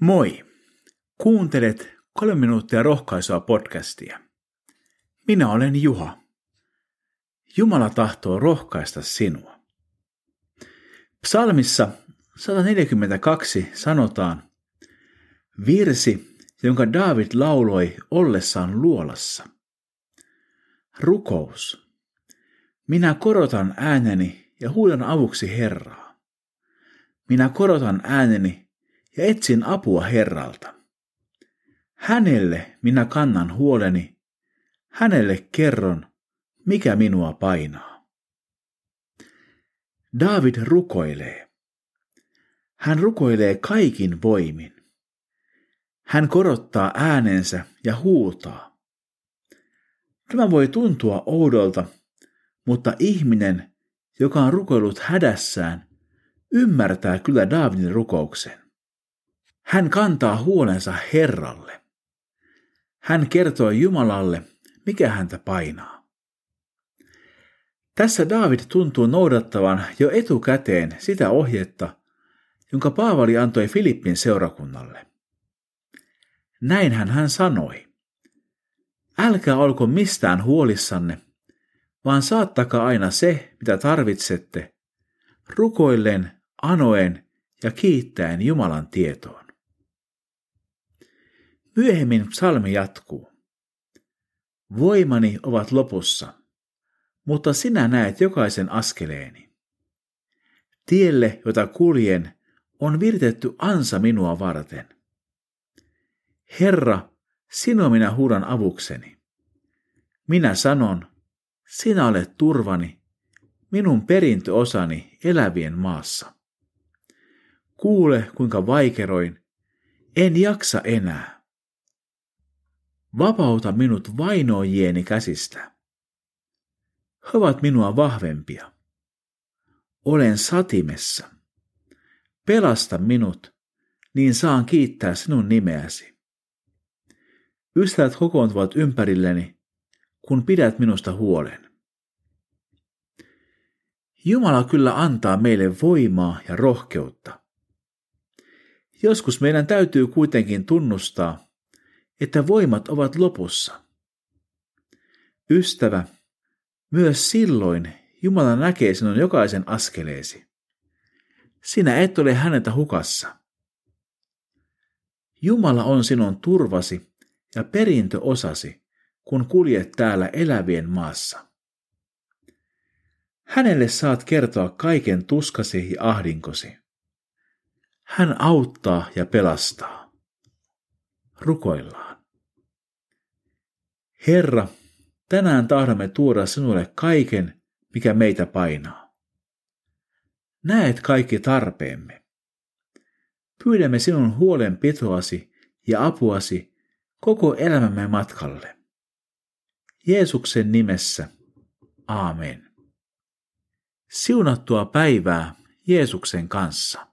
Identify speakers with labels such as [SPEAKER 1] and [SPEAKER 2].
[SPEAKER 1] Moi! Kuuntelet kolme minuuttia rohkaisua podcastia. Minä olen Juha. Jumala tahtoo rohkaista sinua. Psalmissa 142 sanotaan, virsi, jonka David lauloi ollessaan luolassa. Rukous. Minä korotan ääneni ja huudan avuksi Herraa. Minä korotan ääneni ja etsin apua Herralta. Hänelle minä kannan huoleni, hänelle kerron, mikä minua painaa. David rukoilee. Hän rukoilee kaikin voimin. Hän korottaa äänensä ja huutaa. Tämä voi tuntua oudolta, mutta ihminen, joka on rukoillut hädässään, ymmärtää kyllä Davidin rukouksen. Hän kantaa huolensa Herralle. Hän kertoo Jumalalle, mikä häntä painaa. Tässä David tuntuu noudattavan jo etukäteen sitä ohjetta, jonka Paavali antoi Filippin seurakunnalle. Näinhän hän sanoi. Älkää olko mistään huolissanne, vaan saattakaa aina se, mitä tarvitsette, rukoillen, anoen ja kiittäen Jumalan tietoon. Myöhemmin psalmi jatkuu. Voimani ovat lopussa, mutta sinä näet jokaisen askeleeni. Tielle, jota kuljen, on viritetty ansa minua varten. Herra, sinua minä huudan avukseni. Minä sanon, sinä olet turvani, minun perintöosani elävien maassa. Kuule, kuinka vaikeroin, en jaksa enää. Vapauta minut vainojieni käsistä. He ovat minua vahvempia. Olen satimessa. Pelasta minut, niin saan kiittää sinun nimeäsi. Ystävät kokoontuvat ympärilleni, kun pidät minusta huolen. Jumala kyllä antaa meille voimaa ja rohkeutta. Joskus meidän täytyy kuitenkin tunnustaa, että voimat ovat lopussa. Ystävä, myös silloin Jumala näkee sinun jokaisen askeleesi. Sinä et ole häneltä hukassa. Jumala on sinun turvasi ja perintöosasi, kun kuljet täällä elävien maassa. Hänelle saat kertoa kaiken tuskasi ja ahdinkosi. Hän auttaa ja pelastaa. Rukoillaan. Herra, tänään tahdomme tuoda sinulle kaiken, mikä meitä painaa. Näet kaikki tarpeemme. Pyydämme sinun huolenpitoasi ja apuasi koko elämämme matkalle. Jeesuksen nimessä. Aamen. Siunattua päivää Jeesuksen kanssa.